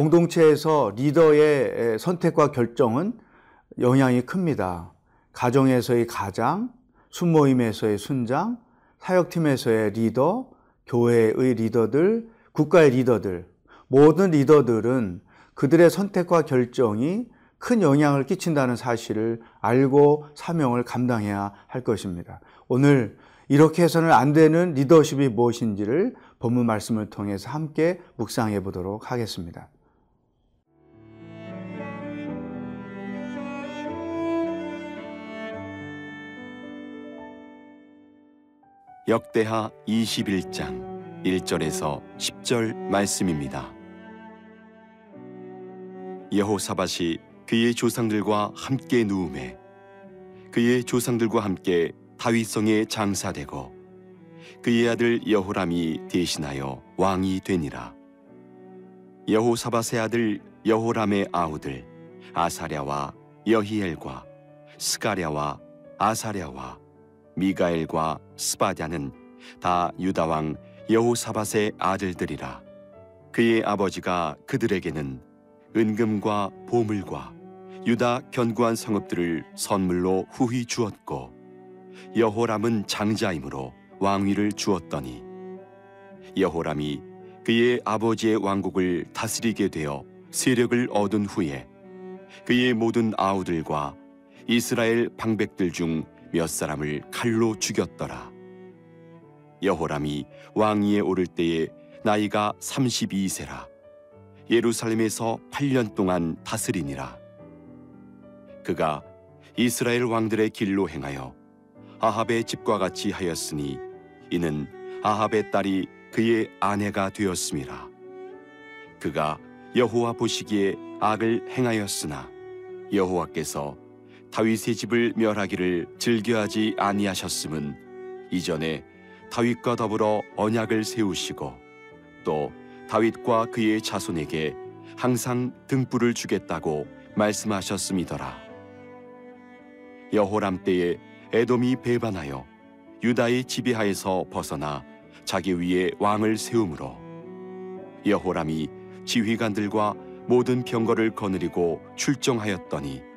공동체에서 리더의 선택과 결정은 영향이 큽니다. 가정에서의 가장, 순모임에서의 순장, 사역팀에서의 리더, 교회의 리더들, 국가의 리더들, 모든 리더들은 그들의 선택과 결정이 큰 영향을 끼친다는 사실을 알고 사명을 감당해야 할 것입니다. 오늘 이렇게 해서는 안 되는 리더십이 무엇인지를 본문 말씀을 통해서 함께 묵상해 보도록 하겠습니다. 역대하 21장 1절에서 10절 말씀입니다. 여호사밧이 그의 조상들과 함께 누움에 그의 조상들과 함께 다윗성에 장사되고 그의 아들 여호람이 대신하여 왕이 되니라. 여호사밧의 아들 여호람의 아우들 아사랴와 여히엘과 스가랴와 아사랴와 미가엘과 스바랴는 다 유다 왕 여호사밧의 아들들이라. 그의 아버지가 그들에게는 은금과 보물과 유다 견고한 성읍들을 선물로 후히 주었고 여호람은 장자이므로 왕위를 주었더니 여호람이 그의 아버지의 왕국을 다스리게 되어 세력을 얻은 후에 그의 모든 아우들과 이스라엘 방백들 중 몇 사람을 칼로 죽였더라. 여호람이 왕위에 오를 때에 나이가 32세라. 예루살렘에서 8년 동안 다스리니라. 그가 이스라엘 왕들의 길로 행하여 아합의 집과 같이 하였으니 이는 아합의 딸이 그의 아내가 되었음이라. 그가 여호와 보시기에 악을 행하였으나 여호와께서 다윗의 집을 멸하기를 즐겨하지 아니하셨음은 이전에 다윗과 더불어 언약을 세우시고 또 다윗과 그의 자손에게 항상 등불을 주겠다고 말씀하셨음이더라. 여호람 때에 에돔이 배반하여 유다의 지배하에서 벗어나 자기 위에 왕을 세우므로 여호람이 지휘관들과 모든 병거를 거느리고 출정하였더니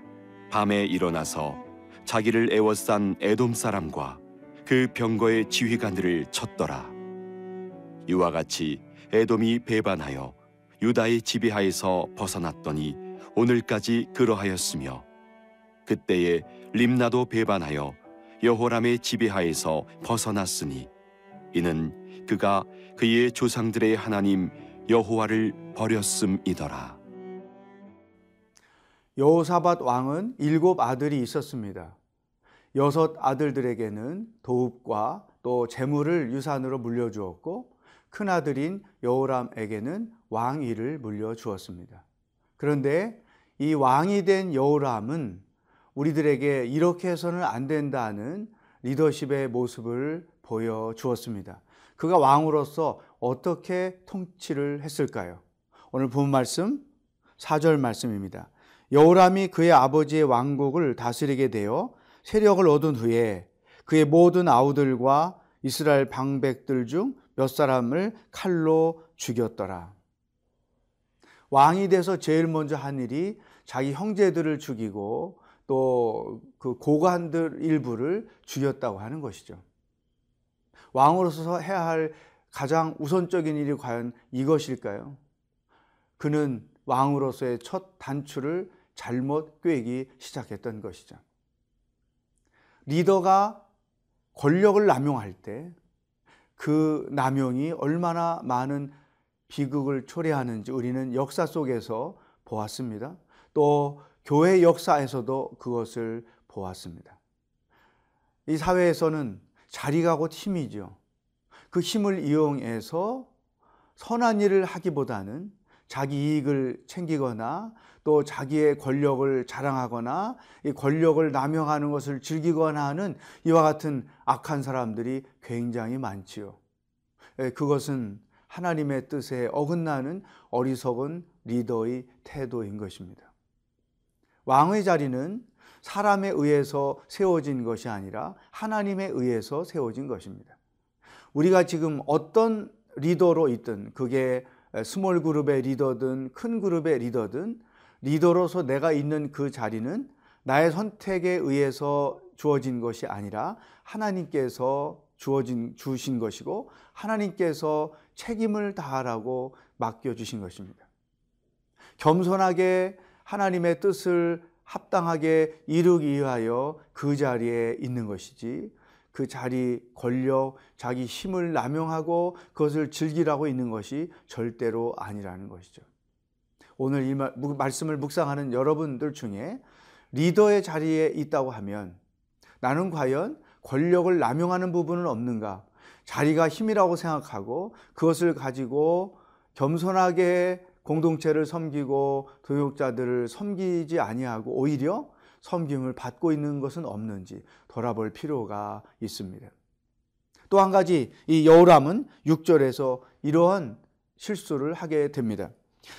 밤에 일어나서 자기를 애워싼 에돔 사람과 그 병거의 지휘관들을 쳤더라. 이와 같이 에돔이 배반하여 유다의 지배하에서 벗어났더니 오늘까지 그러하였으며 그때에 림나도 배반하여 여호람의 지배하에서 벗어났으니 이는 그가 그의 조상들의 하나님 여호와를 버렸음이더라. 여호사밧 왕은 일곱 아들이 있었습니다. 여섯 아들들에게는 도읍과 또 재물을 유산으로 물려주었고 큰 아들인 여호람에게는 왕위를 물려주었습니다. 그런데 이 왕이 된 여호람은 우리들에게 이렇게 해서는 안 된다는 리더십의 모습을 보여주었습니다. 그가 왕으로서 어떻게 통치를 했을까요? 오늘 본 말씀 4절 말씀입니다. 여호람이 그의 아버지의 왕국을 다스리게 되어 세력을 얻은 후에 그의 모든 아우들과 이스라엘 방백들 중 몇 사람을 칼로 죽였더라. 왕이 돼서 제일 먼저 한 일이 자기 형제들을 죽이고 또 그 고관들 일부를 죽였다고 하는 것이죠. 왕으로서 해야 할 가장 우선적인 일이 과연 이것일까요? 그는 왕으로서의 첫 단추를 잘못 꿰기 시작했던 것이죠. 리더가 권력을 남용할 때 그 남용이 얼마나 많은 비극을 초래하는지 우리는 역사 속에서 보았습니다. 또 교회 역사에서도 그것을 보았습니다. 이 사회에서는 자리가 곧 힘이죠. 그 힘을 이용해서 선한 일을 하기보다는 자기 이익을 챙기거나 또 자기의 권력을 자랑하거나 이 권력을 남용하는 것을 즐기거나 하는 이와 같은 악한 사람들이 굉장히 많지요. 예, 그것은 하나님의 뜻에 어긋나는 어리석은 리더의 태도인 것입니다. 왕의 자리는 사람에 의해서 세워진 것이 아니라 하나님에 의해서 세워진 것입니다. 우리가 지금 어떤 리더로 있든 그게 small 그룹의 리더든 큰 그룹의 리더든 리더로서 내가 있는 그 자리는 나의 선택에 의해서 주어진 것이 아니라 하나님께서 주어진 주신 것이고 하나님께서 책임을 다하라고 맡겨 주신 것입니다. 겸손하게 하나님의 뜻을 합당하게 이루기 위하여 그 자리에 있는 것이지 그 자리, 권력, 자기 힘을 남용하고 그것을 즐기라고 있는 것이 절대로 아니라는 것이죠. 오늘 이 말씀을 묵상하는 여러분들 중에 리더의 자리에 있다고 하면 나는 과연 권력을 남용하는 부분은 없는가? 자리가 힘이라고 생각하고 그것을 가지고 겸손하게 공동체를 섬기고 도역자들을 섬기지 아니하고 오히려 섬김을 받고 있는 것은 없는지 돌아볼 필요가 있습니다. 또 한 가지 이 여호람은 6절에서 이러한 실수를 하게 됩니다.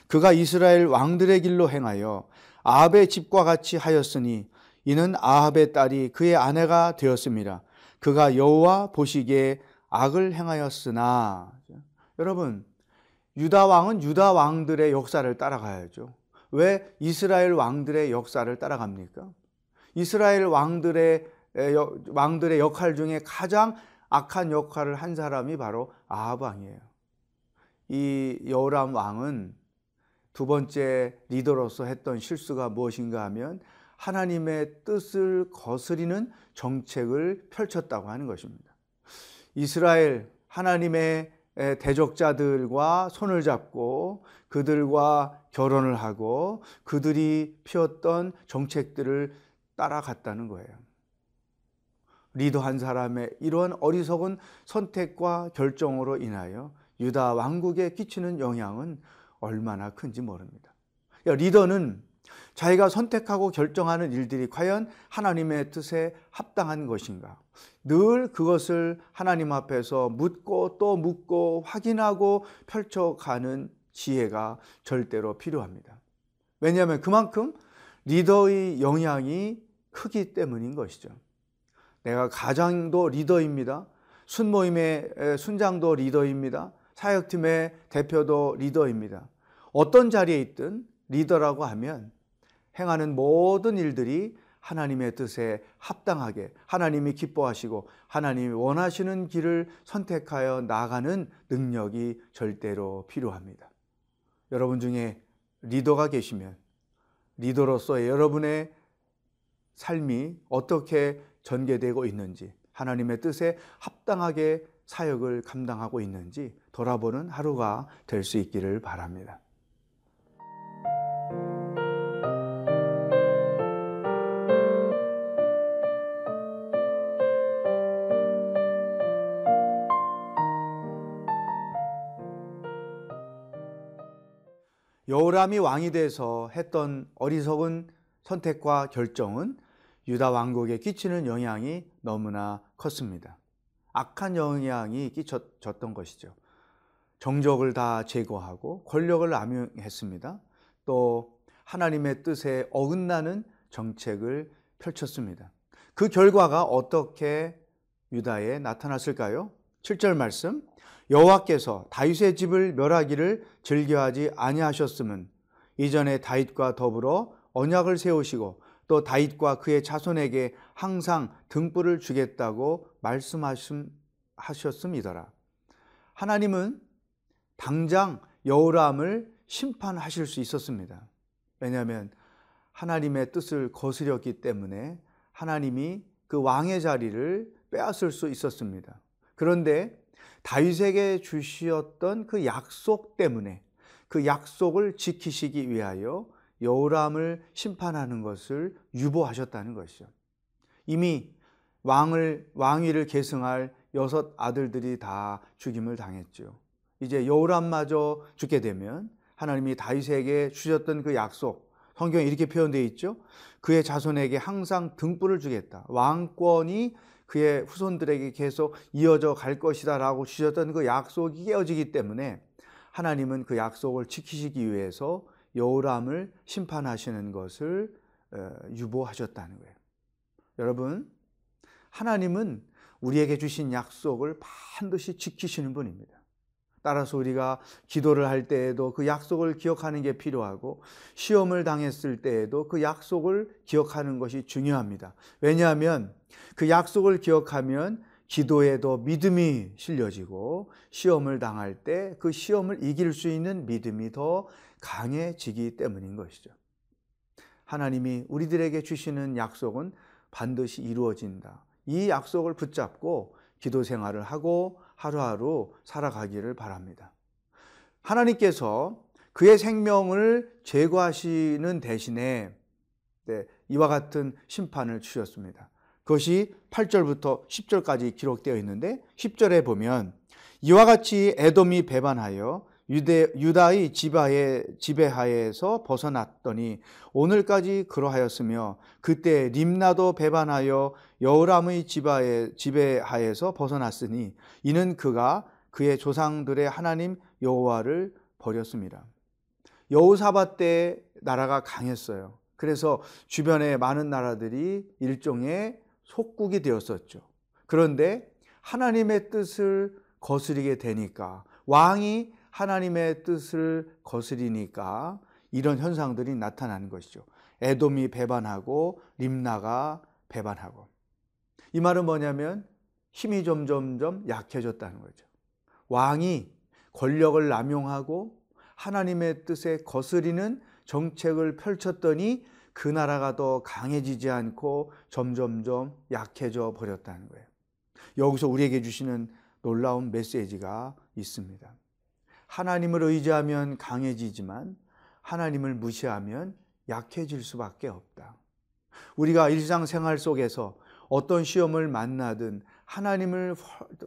그가 이스라엘 왕들의 길로 행하여 아합의 집과 같이 하였으니 이는 아합의 딸이 그의 아내가 되었습니다. 그가 여호와 보시기에 악을 행하였으나 여러분 유다 왕은 유다 왕들의 역사를 따라가야죠. 왜 이스라엘 왕들의 역사를 따라갑니까? 이스라엘 왕들의 왕들의 역할 중에 가장 악한 역할을 한 사람이 바로 아합 왕이에요. 이 여호람 왕은 두 번째 리더로서 했던 실수가 무엇인가 하면 하나님의 뜻을 거스리는 정책을 펼쳤다고 하는 것입니다. 이스라엘 하나님의 대적자들과 손을 잡고 그들과 결혼을 하고 그들이 피웠던 정책들을 따라갔다는 거예요. 리더 한 사람의 이러한 어리석은 선택과 결정으로 인하여 유다 왕국에 끼치는 영향은 얼마나 큰지 모릅니다. 리더는 자기가 선택하고 결정하는 일들이 과연 하나님의 뜻에 합당한 것인가? 늘 그것을 하나님 앞에서 묻고 또 묻고 확인하고 펼쳐가는 지혜가 절대로 필요합니다. 왜냐하면 그만큼 리더의 영향이 크기 때문인 것이죠. 내가 가장도 리더입니다. 순모임의 순장도 리더입니다. 사역팀의 대표도 리더입니다. 어떤 자리에 있든 리더라고 하면 행하는 모든 일들이 하나님의 뜻에 합당하게 하나님이 기뻐하시고 하나님이 원하시는 길을 선택하여 나가는 능력이 절대로 필요합니다. 여러분 중에 리더가 계시면 리더로서의 여러분의 삶이 어떻게 전개되고 있는지 하나님의 뜻에 합당하게 사역을 감당하고 있는지 돌아보는 하루가 될 수 있기를 바랍니다. 여호람이 왕이 돼서 했던 어리석은 선택과 결정은 유다 왕국에 끼치는 영향이 너무나 컸습니다. 악한 영향이 끼쳤던 것이죠. 정적을 다 제거하고 권력을 남용했습니다. 또 하나님의 뜻에 어긋나는 정책을 펼쳤습니다. 그 결과가 어떻게 유다에 나타났을까요? 7절 말씀 여호와께서 다윗의 집을 멸하기를 즐겨하지 아니하셨음은 이전에 다윗과 더불어 언약을 세우시고 또 다윗과 그의 자손에게 항상 등불을 주겠다고 말씀하셨음이더라. 하나님은 당장 여호람을 심판하실 수 있었습니다. 왜냐하면 하나님의 뜻을 거스렸기 때문에 하나님이 그 왕의 자리를 빼앗을 수 있었습니다. 그런데 다윗에게 주시었던 그 약속 때문에 그 약속을 지키시기 위하여 여호람을 심판하는 것을 유보하셨다는 것이죠. 이미 왕을 왕위를 계승할 여섯 아들들이 다 죽임을 당했죠. 이제 여호람마저 죽게 되면 하나님이 다윗에게 주셨던 그 약속 성경에 이렇게 표현되어 있죠. 그의 자손에게 항상 등불을 주겠다. 왕권이 그의 후손들에게 계속 이어져 갈 것이다라고 주셨던 그 약속이 깨어지기 때문에 하나님은 그 약속을 지키시기 위해서 여호람을 심판하시는 것을 어, 유보하셨다는 거예요. 여러분, 하나님은 우리에게 주신 약속을 반드시 지키시는 분입니다. 따라서 우리가 기도를 할 때에도 그 약속을 기억하는 게 필요하고 시험을 당했을 때에도 그 약속을 기억하는 것이 중요합니다. 왜냐하면 그 약속을 기억하면 기도에도 믿음이 실려지고 시험을 당할 때 그 시험을 이길 수 있는 믿음이 더 강해지기 때문인 것이죠. 하나님이 우리들에게 주시는 약속은 반드시 이루어진다. 이 약속을 붙잡고 기도 생활을 하고 하루하루 살아가기를 바랍니다. 하나님께서 그의 생명을 제거하시는 대신에 네, 이와 같은 심판을 주셨습니다. 그것이 8절부터 10절까지 기록되어 있는데 10절에 보면 이와 같이 에돔이 배반하여 유대, 유다의 지배하에, 지배하에서 벗어났더니 오늘까지 그러하였으며 그때 림나도 배반하여 여우람의 지배하에, 지배하에서 벗어났으니 이는 그가 그의 조상들의 하나님 여호와를 버렸습니다. 여우사밧 때 나라가 강했어요. 그래서 주변의 많은 나라들이 일종의 속국이 되었었죠. 그런데 하나님의 뜻을 거스리게 되니까 왕이 하나님의 뜻을 거스리니까 이런 현상들이 나타나는 것이죠. 에돔이 배반하고 림나가 배반하고. 이 말은 뭐냐면 힘이 점점점 약해졌다는 거죠. 왕이 권력을 남용하고 하나님의 뜻에 거스리는 정책을 펼쳤더니 그 나라가 더 강해지지 않고 점점점 약해져 버렸다는 거예요. 여기서 우리에게 주시는 놀라운 메시지가 있습니다. 하나님을 의지하면 강해지지만 하나님을 무시하면 약해질 수밖에 없다. 우리가 일상생활 속에서 어떤 시험을 만나든 하나님을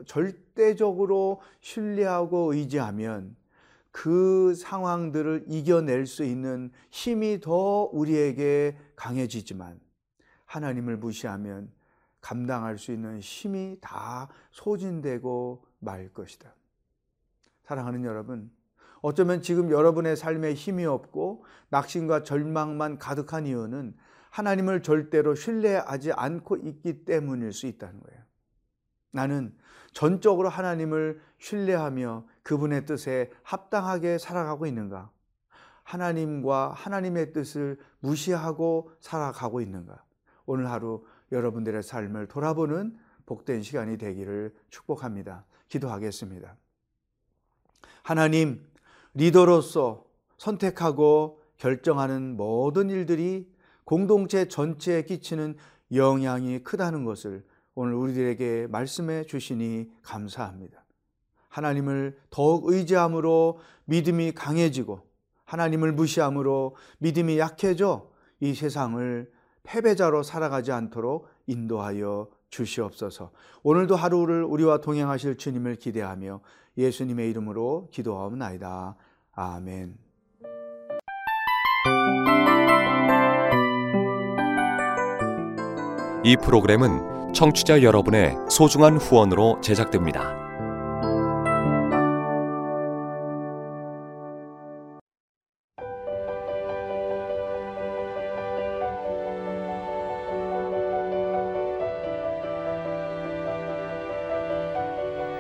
절대적으로 신뢰하고 의지하면 그 상황들을 이겨낼 수 있는 힘이 더 우리에게 강해지지만 하나님을 무시하면 감당할 수 있는 힘이 다 소진되고 말 것이다. 사랑하는 여러분, 어쩌면 지금 여러분의 삶에 힘이 없고 낙심과 절망만 가득한 이유는 하나님을 절대로 신뢰하지 않고 있기 때문일 수 있다는 거예요. 나는 전적으로 하나님을 신뢰하며 그분의 뜻에 합당하게 살아가고 있는가? 하나님과 하나님의 뜻을 무시하고 살아가고 있는가? 오늘 하루 여러분들의 삶을 돌아보는 복된 시간이 되기를 축복합니다. 기도하겠습니다. 하나님, 리더로서 선택하고 결정하는 모든 일들이 공동체 전체에 끼치는 영향이 크다는 것을 오늘 우리들에게 말씀해 주시니 감사합니다. 하나님을 더욱 의지함으로 믿음이 강해지고 하나님을 무시함으로 믿음이 약해져 이 세상을 패배자로 살아가지 않도록 인도하여 주시옵소서. 오늘도 하루를 우리와 동행하실 주님을 기대하며 예수님의 이름으로 기도하옵나이다. 아멘. 이 프로그램은 청취자 여러분의 소중한 후원으로 제작됩니다.